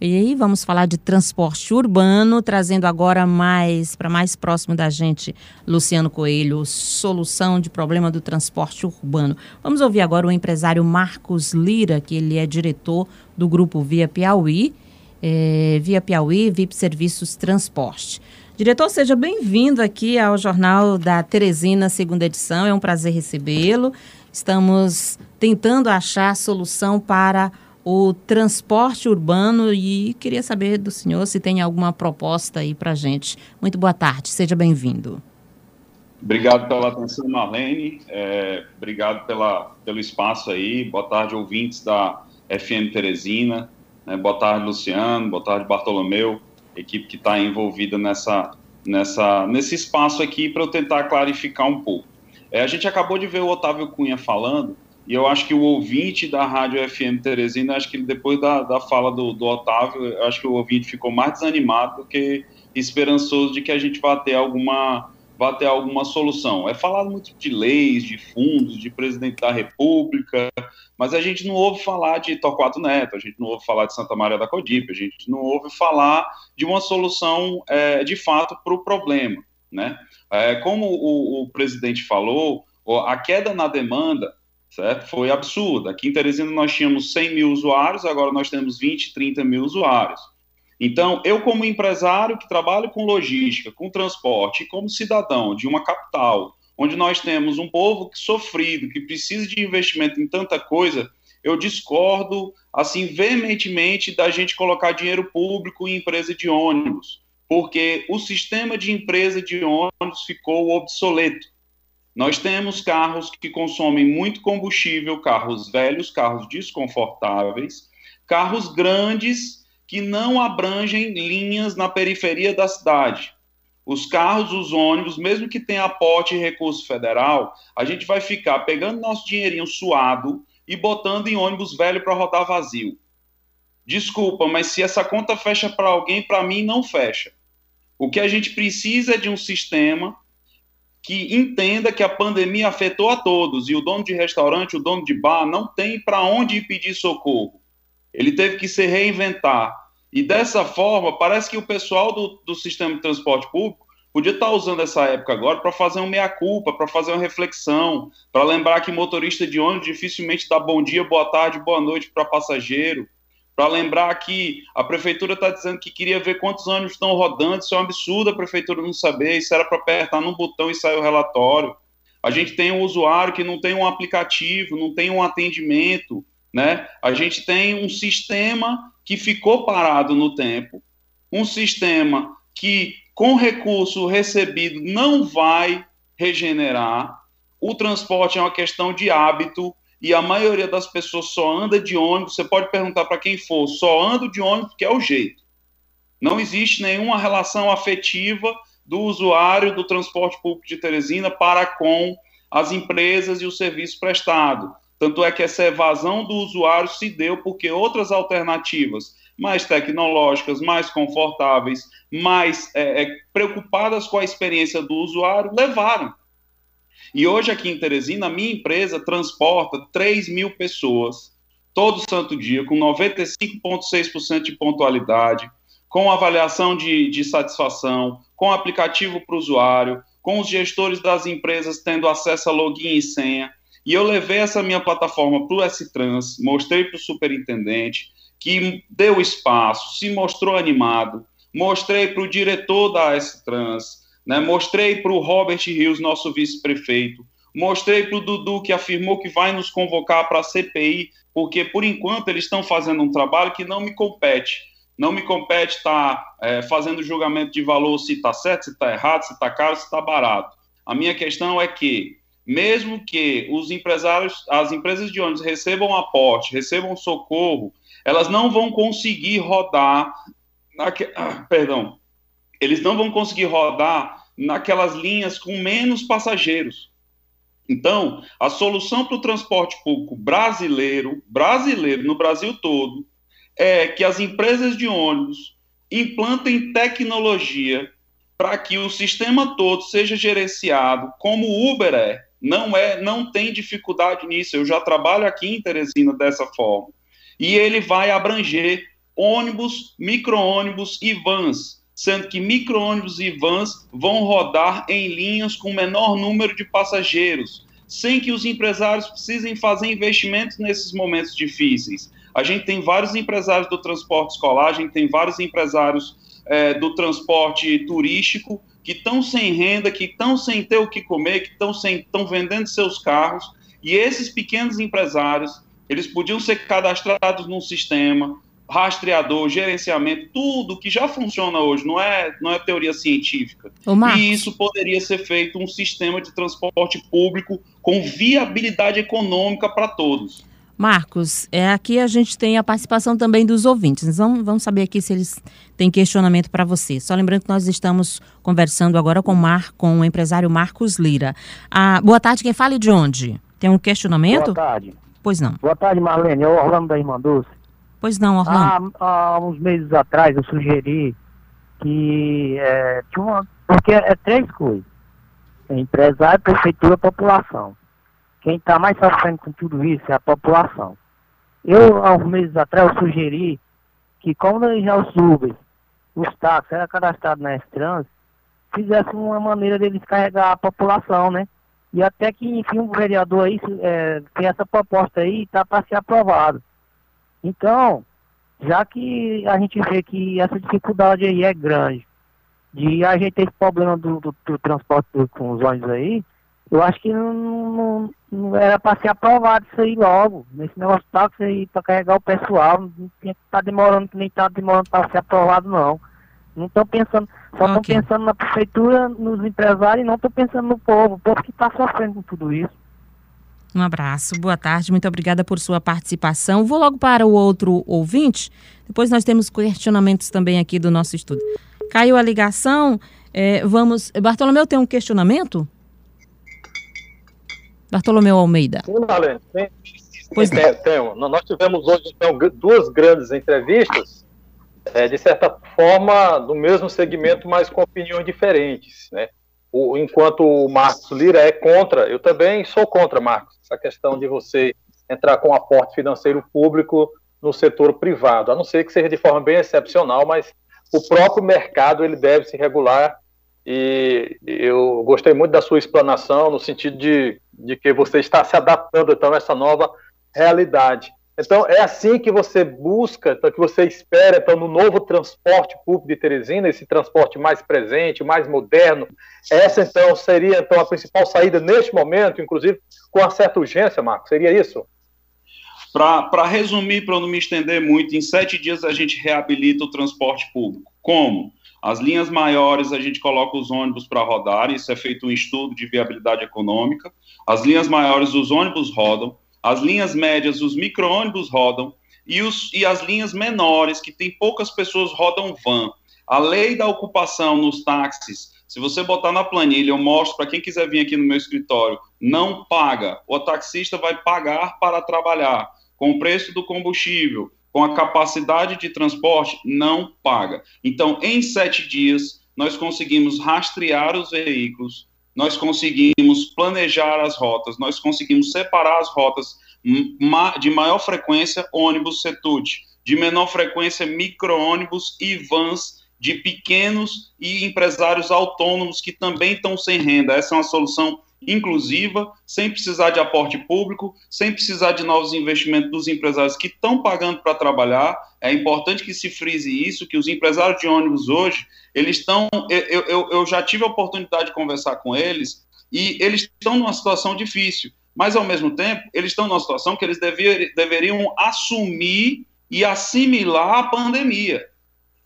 E aí vamos falar de transporte urbano, trazendo agora mais para mais próximo da gente, Luciano Coelho, solução de problema do transporte urbano. Vamos ouvir agora o empresário Marcos Lira, que ele é diretor do grupo Via Piauí, é, Via Piauí, VIP Serviços Transporte. Diretor, seja bem-vindo aqui ao Jornal da Teresina, segunda edição. É um prazer recebê-lo. Estamos tentando achar solução para o transporte urbano e queria saber do senhor se tem alguma proposta aí para gente. Muito boa tarde, seja bem-vindo. Obrigado pela atenção, Marlene. É, obrigado pela, pelo espaço aí. Boa tarde, ouvintes da FM Teresina. É, boa tarde, Luciano. Boa tarde, Bartolomeu. Equipe que está envolvida nessa, nessa, nesse espaço aqui para eu tentar clarificar um pouco. É, a gente acabou de ver o Otávio Cunha falando e eu acho que o ouvinte da Rádio FM Teresina, acho que depois da, da fala do, do Otávio, acho que o ouvinte ficou mais desanimado do que esperançoso de que a gente vá ter alguma vá ter alguma solução. É falado muito de leis, de fundos, de presidente da República, mas a gente não ouve falar de Torquato Neto, a gente não ouve falar de Santa Maria da Codipe, a gente não ouve falar de uma solução é, de fato para o problema. Né? É, como o, o presidente falou, a queda na demanda certo? Foi absurdo. Aqui em Teresina nós tínhamos 100 mil usuários, agora nós temos 20, 30 mil usuários. Então, eu como empresário que trabalho com logística, com transporte, como cidadão de uma capital, onde nós temos um povo que sofrido, que precisa de investimento em tanta coisa, eu discordo, assim, veementemente da gente colocar dinheiro público em empresa de ônibus, porque o sistema de empresa de ônibus ficou obsoleto. Nós temos carros que consomem muito combustível, carros velhos, carros desconfortáveis, carros grandes que não abrangem linhas na periferia da cidade. Os carros, os ônibus, mesmo que tenha aporte e recurso federal, a gente vai ficar pegando nosso dinheirinho suado e botando em ônibus velho para rodar vazio. Desculpa, mas se essa conta fecha para alguém, para mim não fecha. O que a gente precisa é de um sistema que entenda que a pandemia afetou a todos e o dono de restaurante, o dono de bar, não tem para onde ir pedir socorro. Ele teve que se reinventar. E dessa forma, parece que o pessoal do, do sistema de transporte público podia estar usando essa época agora para fazer uma meia-culpa, para fazer uma reflexão, para lembrar que motorista de ônibus dificilmente dá bom dia, boa tarde, boa noite para passageiro, para lembrar que a prefeitura está dizendo que queria ver quantos ônibus estão rodando, isso é um absurdo a prefeitura não saber, isso era para apertar num botão e sair o relatório. A gente tem um usuário que não tem um aplicativo, não tem um atendimento, né? A gente tem um sistema que ficou parado no tempo, um sistema que com recurso recebido não vai regenerar. O transporte é uma questão de hábito, e a maioria das pessoas só anda de ônibus. Você pode perguntar para quem for, só anda de ônibus porque é o jeito. Não existe nenhuma relação afetiva do usuário do transporte público de Teresina para com as empresas e o serviço prestado. Tanto é que essa evasão do usuário se deu porque outras alternativas mais tecnológicas, mais confortáveis, mais é, é, preocupadas com a experiência do usuário, levaram. E hoje aqui em Teresina, a minha empresa transporta 3 mil pessoas todo santo dia, com 95,6% de pontualidade, com avaliação de, de satisfação, com aplicativo para o usuário, com os gestores das empresas tendo acesso a login e senha. E eu levei essa minha plataforma para o S-Trans, mostrei para o superintendente, que deu espaço, se mostrou animado, mostrei para o diretor da S-Trans, né? Mostrei para o Robert Rios, nosso vice-prefeito, mostrei para o Dudu, que afirmou que vai nos convocar para a CPI, porque por enquanto eles estão fazendo um trabalho que não me compete. Não me compete estar tá, é, fazendo julgamento de valor se está certo, se está errado, se está caro, se está barato. A minha questão é que, mesmo que os empresários, as empresas de ônibus recebam aporte, recebam socorro, elas não vão conseguir rodar. Ah, perdão, eles não vão conseguir rodar naquelas linhas com menos passageiros. Então, a solução para o transporte público brasileiro, brasileiro no Brasil todo, é que as empresas de ônibus implantem tecnologia para que o sistema todo seja gerenciado como o Uber é. Não é, não tem dificuldade nisso. Eu já trabalho aqui em Teresina dessa forma. E ele vai abranger ônibus, micro-ônibus e vans, sendo que micro-ônibus e vans vão rodar em linhas com menor número de passageiros, sem que os empresários precisem fazer investimentos nesses momentos difíceis. A gente tem vários empresários do transporte escolar, a gente tem vários empresários é, do transporte turístico que estão sem renda, que estão sem ter o que comer, que estão vendendo seus carros, e esses pequenos empresários, eles podiam ser cadastrados num sistema, rastreador, gerenciamento, tudo que já funciona hoje, não é, não é teoria científica. E isso poderia ser feito um sistema de transporte público com viabilidade econômica para todos. Marcos, é, aqui a gente tem a participação também dos ouvintes. Vamos, vamos saber aqui se eles têm questionamento para você. Só lembrando que nós estamos conversando agora com, Mar, com o empresário Marcos Lira. Ah, boa tarde, quem fala e de onde? Tem um questionamento? Boa tarde. Pois não. Boa tarde, Marlene. É o Orlando da Irmã Dulce. Pois não, Orlando. Há, há uns meses atrás eu sugeri que é, tinha uma, porque é, três coisas. É empresário, prefeitura, população. Quem está mais sofrendo com tudo isso é a população. Eu, há uns meses atrás, eu sugeri que, como já os Uber, os táxis eram cadastrados na Estrans, fizesse uma maneira deles carregar a população, né? E até que, enfim, o vereador aí é, tem essa proposta aí, está para ser aprovado. Então, já que a gente vê que essa dificuldade aí é grande, de a gente ter esse problema do, do, do transporte com os ônibus aí, eu acho que não, não, não era para ser aprovado isso aí logo. Nesse negócio de táxi aí, para carregar o pessoal, não tinha que estar tá demorando, nem está demorando para ser aprovado, não. Não estou pensando, só estão okay. pensando na prefeitura, nos empresários, e não estou pensando no povo, o povo que está sofrendo com tudo isso. Um abraço, boa tarde, muito obrigada por sua participação. Vou logo para o outro ouvinte, depois nós temos questionamentos também aqui do nosso estudo. Caiu a ligação, é, vamos. Bartolomeu tem um questionamento? Bartolomeu Almeida. Sim, Marlene. Sim. Pois tem, tem, Nós tivemos hoje então, duas grandes entrevistas, é, de certa forma, do mesmo segmento, mas com opiniões diferentes. Né? O, enquanto o Marcos Lira é contra, eu também sou contra, Marcos, essa questão de você entrar com aporte financeiro público no setor privado, a não ser que seja de forma bem excepcional, mas o próprio mercado ele deve se regular e eu gostei muito da sua explanação no sentido de, de que você está se adaptando então a essa nova realidade. Então é assim que você busca, então, que você espera então no novo transporte público de Teresina, esse transporte mais presente, mais moderno. Essa então seria então a principal saída neste momento, inclusive com uma certa urgência, Marcos. Seria isso? Para resumir, para não me estender muito, em sete dias a gente reabilita o transporte público. Como? As linhas maiores a gente coloca os ônibus para rodar, isso é feito um estudo de viabilidade econômica. As linhas maiores, os ônibus rodam. As linhas médias, os micro-ônibus rodam. E, os, e as linhas menores, que tem poucas pessoas, rodam van. A lei da ocupação nos táxis, se você botar na planilha, eu mostro para quem quiser vir aqui no meu escritório, não paga. O taxista vai pagar para trabalhar com o preço do combustível, com a capacidade de transporte, não paga. Então, em sete dias, nós conseguimos rastrear os veículos, nós conseguimos planejar as rotas, nós conseguimos separar as rotas de maior frequência, ônibus setute, de menor frequência, micro-ônibus e vans de pequenos e empresários autônomos que também estão sem renda. Essa é uma solução inclusiva, sem precisar de aporte público, sem precisar de novos investimentos dos empresários que estão pagando para trabalhar. É importante que se frise isso, que os empresários de ônibus hoje, eles estão. Eu, eu, eu já tive a oportunidade de conversar com eles e eles estão numa situação difícil, mas ao mesmo tempo, eles estão numa situação que eles dever, deveriam assumir e assimilar a pandemia.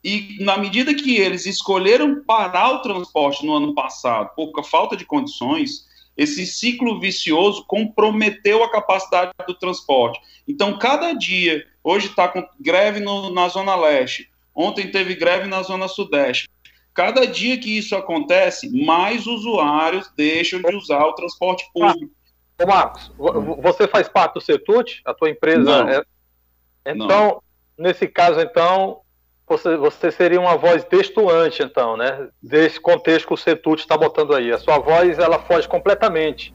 E na medida que eles escolheram parar o transporte no ano passado por falta de condições, esse ciclo vicioso comprometeu a capacidade do transporte. Então, cada dia, hoje está com greve no, na Zona Leste, ontem teve greve na Zona Sudeste. Cada dia que isso acontece, mais usuários deixam de usar o transporte público. Ô Marcos, você faz parte do CETUT? A tua empresa Não. é. Então, Não. nesse caso, então, você, você seria uma voz textuante, então, né? Desse contexto que o Setut está botando aí. A sua voz, ela foge completamente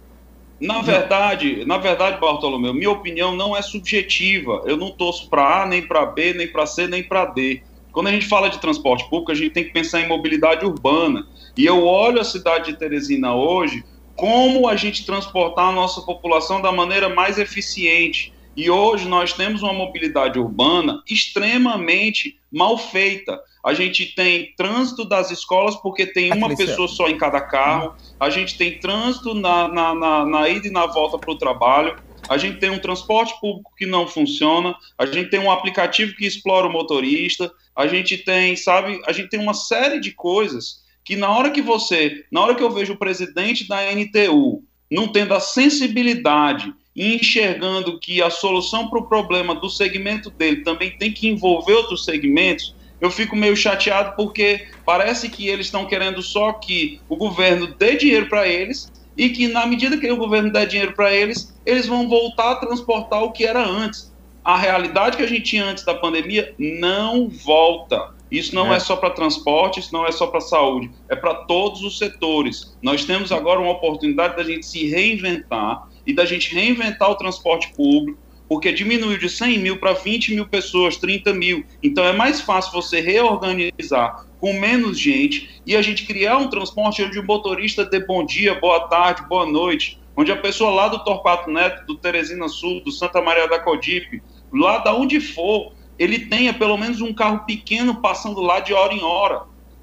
Na verdade, na verdade, Bartolomeu, minha opinião não é subjetiva. Eu não torço para A, nem para B, nem para C, nem para D. Quando a gente fala de transporte público, a gente tem que pensar em mobilidade urbana. E eu olho a cidade de Teresina hoje como a gente transportar a nossa população da maneira mais eficiente. E hoje nós temos uma mobilidade urbana extremamente mal feita. A gente tem trânsito das escolas porque tem uma pessoa só em cada carro. A gente tem trânsito na, na, na, na ida e na volta para o trabalho. A gente tem um transporte público que não funciona. A gente tem um aplicativo que explora o motorista. A gente tem, sabe, a gente tem uma série de coisas que na hora que você, na hora que eu vejo o presidente da NTU não tendo a sensibilidade e enxergando que a solução para o problema do segmento dele também tem que envolver outros segmentos, eu fico meio chateado porque parece que eles estão querendo só que o governo dê dinheiro para eles e que na medida que o governo der dinheiro para eles, eles vão voltar a transportar o que era antes. A realidade que a gente tinha antes da pandemia não volta. Isso não é, é só para transporte, isso não é só para saúde, é para todos os setores. Nós temos agora uma oportunidade da gente se reinventar e da gente reinventar o transporte público, porque diminuiu de 100 mil para 20 mil pessoas, 30 mil. Então é mais fácil você reorganizar com menos gente e a gente criar um transporte onde o motorista dê bom dia, boa tarde, boa noite, onde a pessoa lá do Torquato Neto, do Teresina Sul, do Santa Maria da Codipe, lá da onde for, ele tenha pelo menos um carro pequeno passando lá de hora em hora.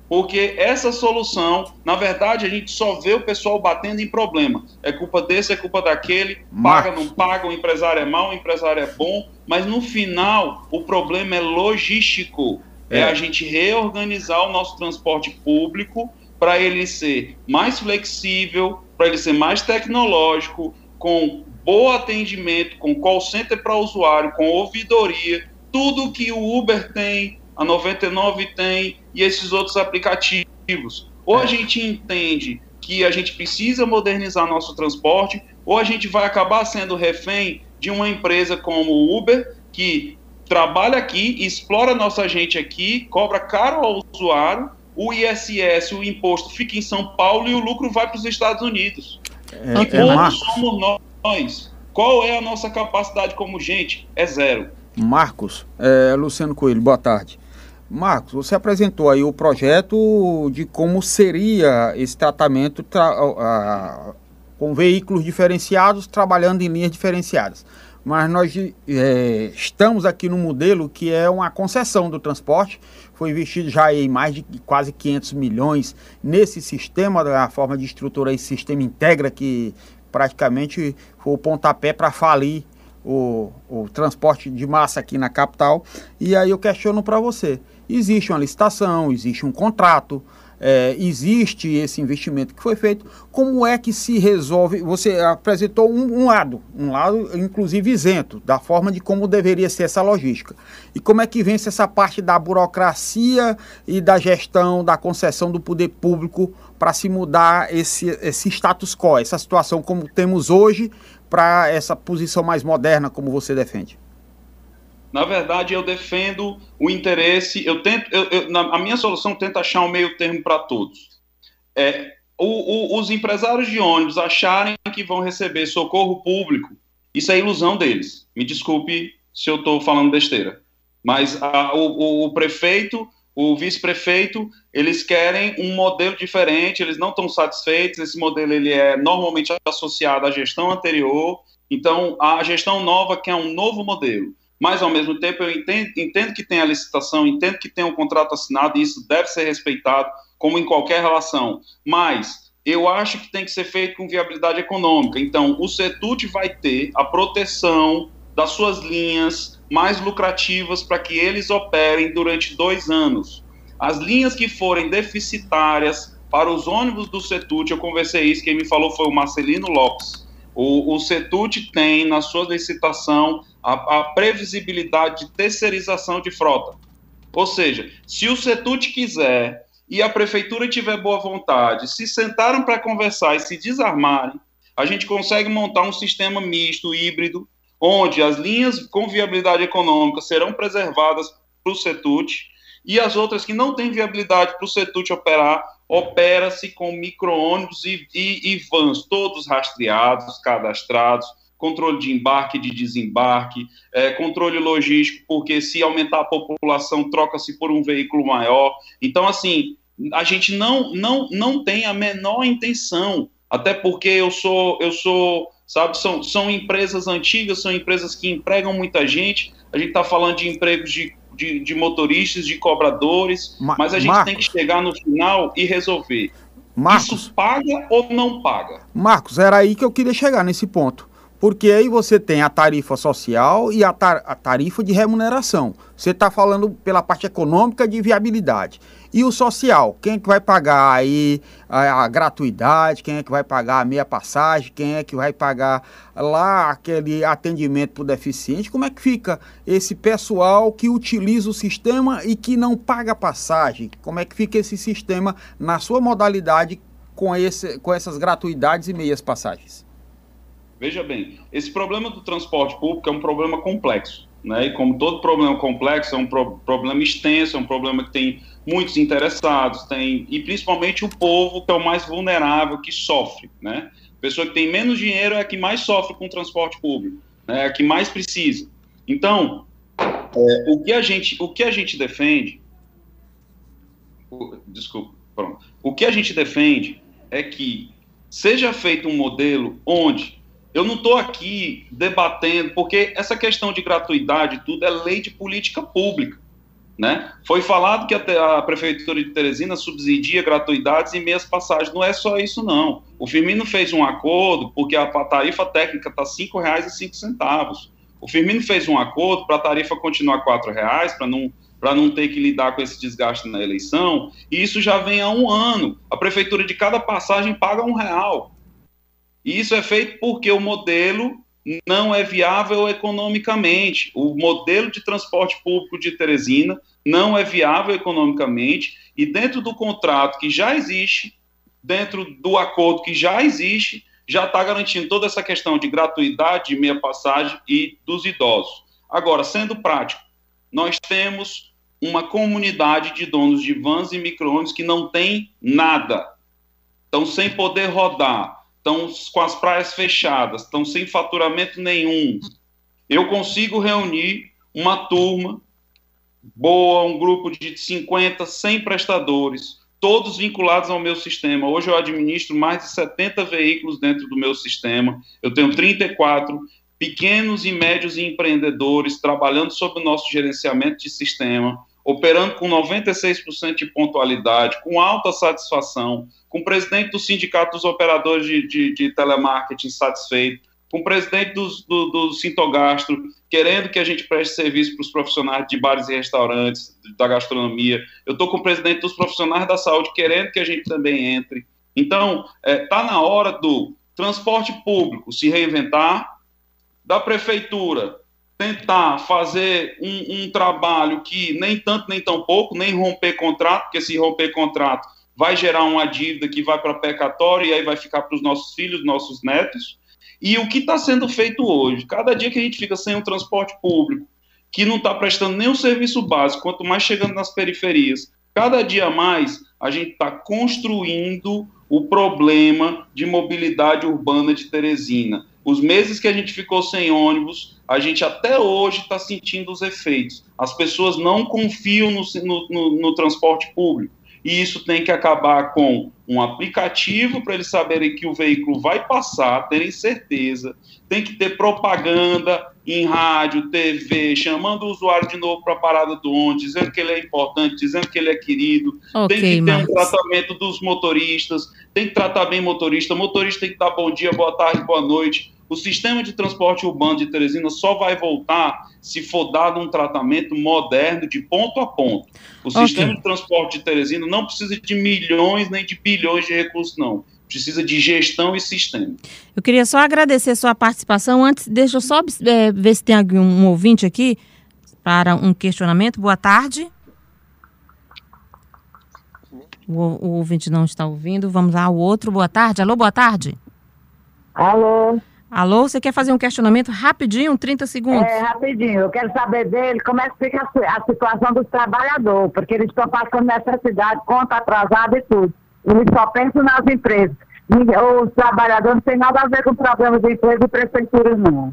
Porque essa solução, na verdade, a gente só vê o pessoal batendo em problema. É culpa desse, é culpa daquele, paga, não paga, o empresário é mau, o empresário é bom, mas no final o problema é logístico. É, é a gente reorganizar o nosso transporte público para ele ser mais flexível, para ele ser mais tecnológico, com bom atendimento, com call center para usuário, com ouvidoria, tudo que o Uber tem, a 99 tem e esses outros aplicativos. Ou a é. gente entende que a gente precisa modernizar nosso transporte, ou a gente vai acabar sendo refém de uma empresa como o Uber, que trabalha aqui, explora nossa gente aqui, cobra caro ao usuário, o ISS, o imposto, fica em São Paulo e o lucro vai para os Estados Unidos. É, e é somos nós? Qual é a nossa capacidade como gente? É zero. Marcos, é, Luciano Coelho, boa tarde. Marcos, você apresentou aí o projeto de como seria esse tratamento tra com veículos diferenciados, trabalhando em linhas diferenciadas. Mas nós é, estamos aqui no modelo que é uma concessão do transporte, foi investido já em mais de quase 500 milhões nesse sistema, da forma de estrutura esse sistema integra que praticamente foi o pontapé para falir o, o transporte de massa aqui na capital. E aí eu questiono para você: existe uma licitação, existe um contrato, é, existe esse investimento que foi feito, como é que se resolve? Você apresentou um, um, lado, um lado inclusive isento, da forma de como deveria ser essa logística. E como é que vence essa parte da burocracia e da gestão, da concessão do poder público para se mudar esse, esse status quo, essa situação como temos hoje, para essa posição mais moderna como você defende? Na verdade, eu defendo o interesse, eu tento, eu, eu, na, a minha solução tenta achar um meio termo para todos. É, o, o, os empresários de ônibus acharem que vão receber socorro público, isso é ilusão deles. Me desculpe se eu estou falando besteira. Mas a, o, o, prefeito, o vice-prefeito, eles querem um modelo diferente, eles não estão satisfeitos, esse modelo ele é normalmente associado à gestão anterior, então a gestão nova quer um novo modelo. Mas, ao mesmo tempo, eu entendo, entendo que tem a licitação, entendo que tem um contrato assinado, e isso deve ser respeitado, como em qualquer relação. Mas eu acho que tem que ser feito com viabilidade econômica. Então, o CETUT vai ter a proteção das suas linhas mais lucrativas para que eles operem durante dois anos. As linhas que forem deficitárias para os ônibus do CETUT, eu conversei isso, quem me falou foi o Marcelino Lopes. O, o tem na sua licitação a, a previsibilidade de terceirização de frota. Ou seja, se o CETUT quiser e a prefeitura tiver boa vontade, se sentaram para conversar e se desarmarem, a gente consegue montar um sistema misto, híbrido, onde as linhas com viabilidade econômica serão preservadas para o CETUT e as outras que não têm viabilidade para o CETUT operar opera-se com micro-ônibus e, e, e vans, todos rastreados, cadastrados, controle de embarque e de desembarque, é, controle logístico, porque se aumentar a população, troca-se por um veículo maior. Então, assim, a gente não, não, não tem a menor intenção, até porque eu sou, eu sou, sabe, são, são empresas antigas, são empresas que empregam muita gente, a gente está falando de empregos de, de, de, motoristas, de cobradores, Ma mas a gente Marcos. tem que chegar no final e resolver. Marcos, Isso paga ou não paga? Marcos, era aí que eu queria chegar nesse ponto. Porque aí você tem a tarifa social e a, tar a tarifa de remuneração. Você está falando pela parte econômica de viabilidade. E o social, quem é que vai pagar aí a, a, gratuidade, quem é que vai pagar a meia passagem, quem é que vai pagar lá aquele atendimento para o deficiente, como é que fica esse pessoal que utiliza o sistema e que não paga passagem? Como é que fica esse sistema na sua modalidade com, esse, com essas gratuidades e meias passagens? Veja bem, esse problema do transporte público é um problema complexo, né? E como todo problema complexo, é um pro problema extenso, é um problema que tem muitos interessados, tem e principalmente o povo que é o mais vulnerável, que sofre, né? A pessoa que tem menos dinheiro é a que mais sofre com o transporte público, né? É a que mais precisa. Então, é, o que a gente, o que a gente defende, o, desculpa, pronto. O que a gente defende é que seja feito um modelo onde eu não estou aqui debatendo, porque essa questão de gratuidade tudo é lei de política pública. Né? Foi falado que a, Prefeitura de Teresina subsidia gratuidades e meias passagens. Não é só isso, não. O Firmino fez um acordo porque a, tarifa técnica está R$ 5,05. O Firmino fez um acordo para a tarifa continuar R$ reais para não, não ter que lidar com esse desgaste na eleição, e isso já vem há um ano. A Prefeitura de cada passagem paga um real. E isso é feito porque o modelo não é viável economicamente. O modelo de transporte público de Teresina não é viável economicamente e dentro do contrato que já existe, dentro do acordo que já existe, já está garantindo toda essa questão de gratuidade, de meia passagem e dos idosos. Agora, sendo prático, nós temos uma comunidade de donos de vans e micro que não tem nada, estão sem poder rodar, estão com as praias fechadas, estão sem faturamento nenhum. Eu consigo reunir uma turma boa, um grupo de 50, 100 prestadores, todos vinculados ao meu sistema. Hoje eu administro mais de 70 veículos dentro do meu sistema. Eu tenho 34 pequenos e médios empreendedores trabalhando sob o nosso gerenciamento de sistema operando com 96% de pontualidade, com alta satisfação, com o presidente do Sindicato dos Operadores de, de, de Telemarketing satisfeito, com o presidente do, do, do Sintogastro, querendo que a gente preste serviço para os profissionais de bares e restaurantes, da gastronomia. Eu estou com o presidente dos profissionais da saúde, querendo que a gente também entre. Então, está é, tá na hora do transporte público se reinventar, da prefeitura tentar fazer um, um, trabalho que nem tanto nem tão pouco, nem romper contrato, porque se romper contrato vai gerar uma dívida que vai para pecatório e aí vai ficar para os nossos filhos, nossos netos. E o que está sendo feito hoje? Cada dia que a gente fica sem um transporte público, que não está prestando nenhum serviço básico, quanto mais chegando nas periferias, cada dia mais a gente está construindo o problema de mobilidade urbana de Teresina. Os meses que a gente ficou sem ônibus, a gente até hoje está sentindo os efeitos. As pessoas não confiam no, no, no, transporte público. E isso tem que acabar com um aplicativo para eles saberem que o veículo vai passar, terem certeza. Tem que ter propaganda em rádio, TV, chamando o usuário de novo para a parada do ônibus, dizendo que ele é importante, dizendo que ele é querido. Okay, tem que ter um tratamento dos motoristas, tem que tratar bem motorista. O motorista tem que dar bom dia, boa tarde, boa noite o sistema de transporte urbano de Teresina só vai voltar se for dado um tratamento moderno de ponto a ponto. O okay. sistema de transporte de Teresina não precisa de milhões nem de bilhões de recursos, não. Precisa de gestão e sistema. Eu queria só agradecer a sua participação. Antes, deixa eu só é, ver se tem algum um ouvinte aqui para um questionamento. Boa tarde. O, o ouvinte não está ouvindo. Vamos lá, o outro. Boa tarde. Alô, boa tarde. Alô. Alô, você quer fazer um questionamento rapidinho, 30 segundos? É, rapidinho. Eu quero saber dele como é que fica a, a situação dos trabalhadores, porque eles estão passando necessidade, conta atrasada e tudo. Eles só pensam nas empresas. Os trabalhadores não têm nada a ver com problemas de empresa e prefeitura, não.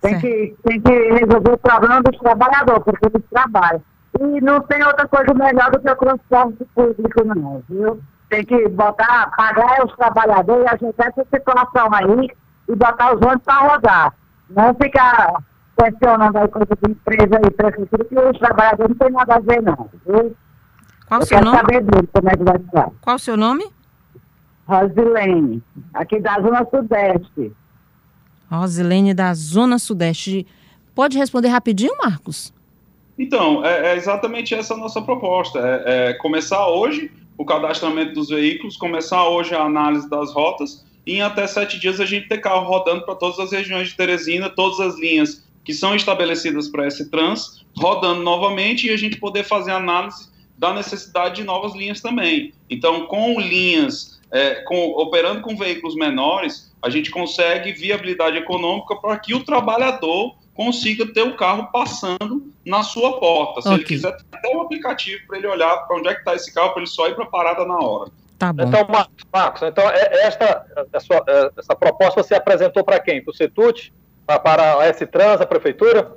Tem que, tem que resolver o problema dos trabalhadores, porque eles trabalham. E não tem outra coisa melhor do que o transporte público, não, viu? Tem que botar, pagar os trabalhadores e ajeitar essa situação aí e botar os ônibus para rodar. Não ficar questionando a coisa de empresa e prefeitura, que os trabalhadores não tem nada a ver, não, viu? Qual o seu nome? saber dele, como é que vai ficar. Qual o seu nome? Rosilene, aqui da Zona Sudeste. Rosilene da Zona Sudeste. Pode responder rapidinho, Marcos? Então, é, é exatamente essa a nossa proposta. É, é, começar hoje o cadastramento dos veículos, começar hoje a análise das rotas e em até sete dias a gente ter carro rodando para todas as regiões de Teresina, todas as linhas que são estabelecidas para esse trans, rodando novamente e a gente poder fazer análise da necessidade de novas linhas também. Então, com linhas, é, com, operando com veículos menores, a gente consegue viabilidade econômica para que o trabalhador consiga ter o carro passando na sua porta. Se okay. ele quiser, até um aplicativo para ele olhar para onde é que está esse carro, para ele só ir para a parada na hora. Tá bom. Então, Marcos, então é, esta, essa, é, essa proposta você apresentou para quem? Para o CETUT? Para a S-Trans, a Prefeitura?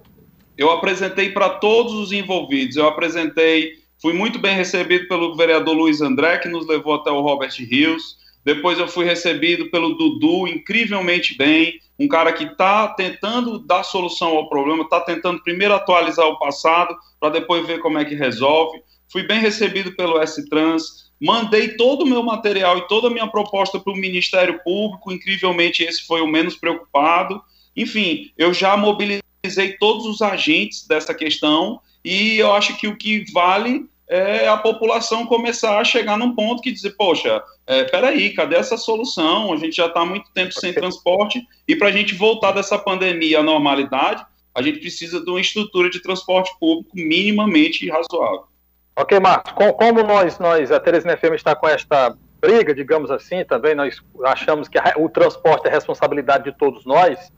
Eu apresentei para todos os envolvidos. Eu apresentei, fui muito bem recebido pelo vereador Luiz André, que nos levou até o Robert Rios. Depois eu fui recebido pelo Dudu, incrivelmente bem, um cara que está tentando dar solução ao problema, está tentando primeiro atualizar o passado, para depois ver como é que resolve. Fui bem recebido pelo S-Trans, mandei todo o meu material e toda a minha proposta para o Ministério Público, incrivelmente esse foi o menos preocupado. Enfim, eu já mobilizei todos os agentes dessa questão e eu acho que o que vale é a população começar a chegar num ponto que dizer, poxa, é, peraí, cadê essa solução? A gente já está há muito tempo sem transporte e para a gente voltar dessa pandemia à normalidade, a gente precisa de uma estrutura de transporte público minimamente razoável. Ok, Marcos, como nós, nós a Teresina FM está com esta briga, digamos assim, também nós achamos que o transporte é responsabilidade de todos nós,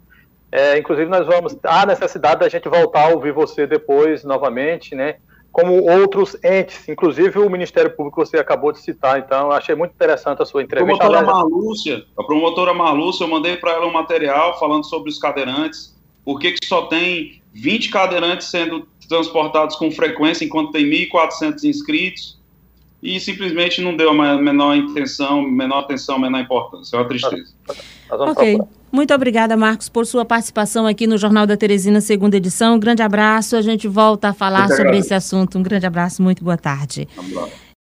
é, inclusive nós vamos, há necessidade da gente voltar a ouvir você depois, novamente, né, como outros entes, inclusive o Ministério Público você acabou de citar, então achei muito interessante a sua entrevista. A promotora Marlúcia, a promotora Marlúcia, eu mandei para ela um material falando sobre os cadeirantes, por que só tem 20 cadeirantes sendo transportados com frequência enquanto tem 1.400 inscritos, e simplesmente não deu a menor intenção, menor atenção, menor importância, é uma tristeza. Ok. Muito obrigada, Marcos, por sua participação aqui no Jornal da Teresina, segunda edição. Um grande abraço. A gente volta a falar sobre esse assunto. Um grande abraço, muito boa tarde. Um abraço.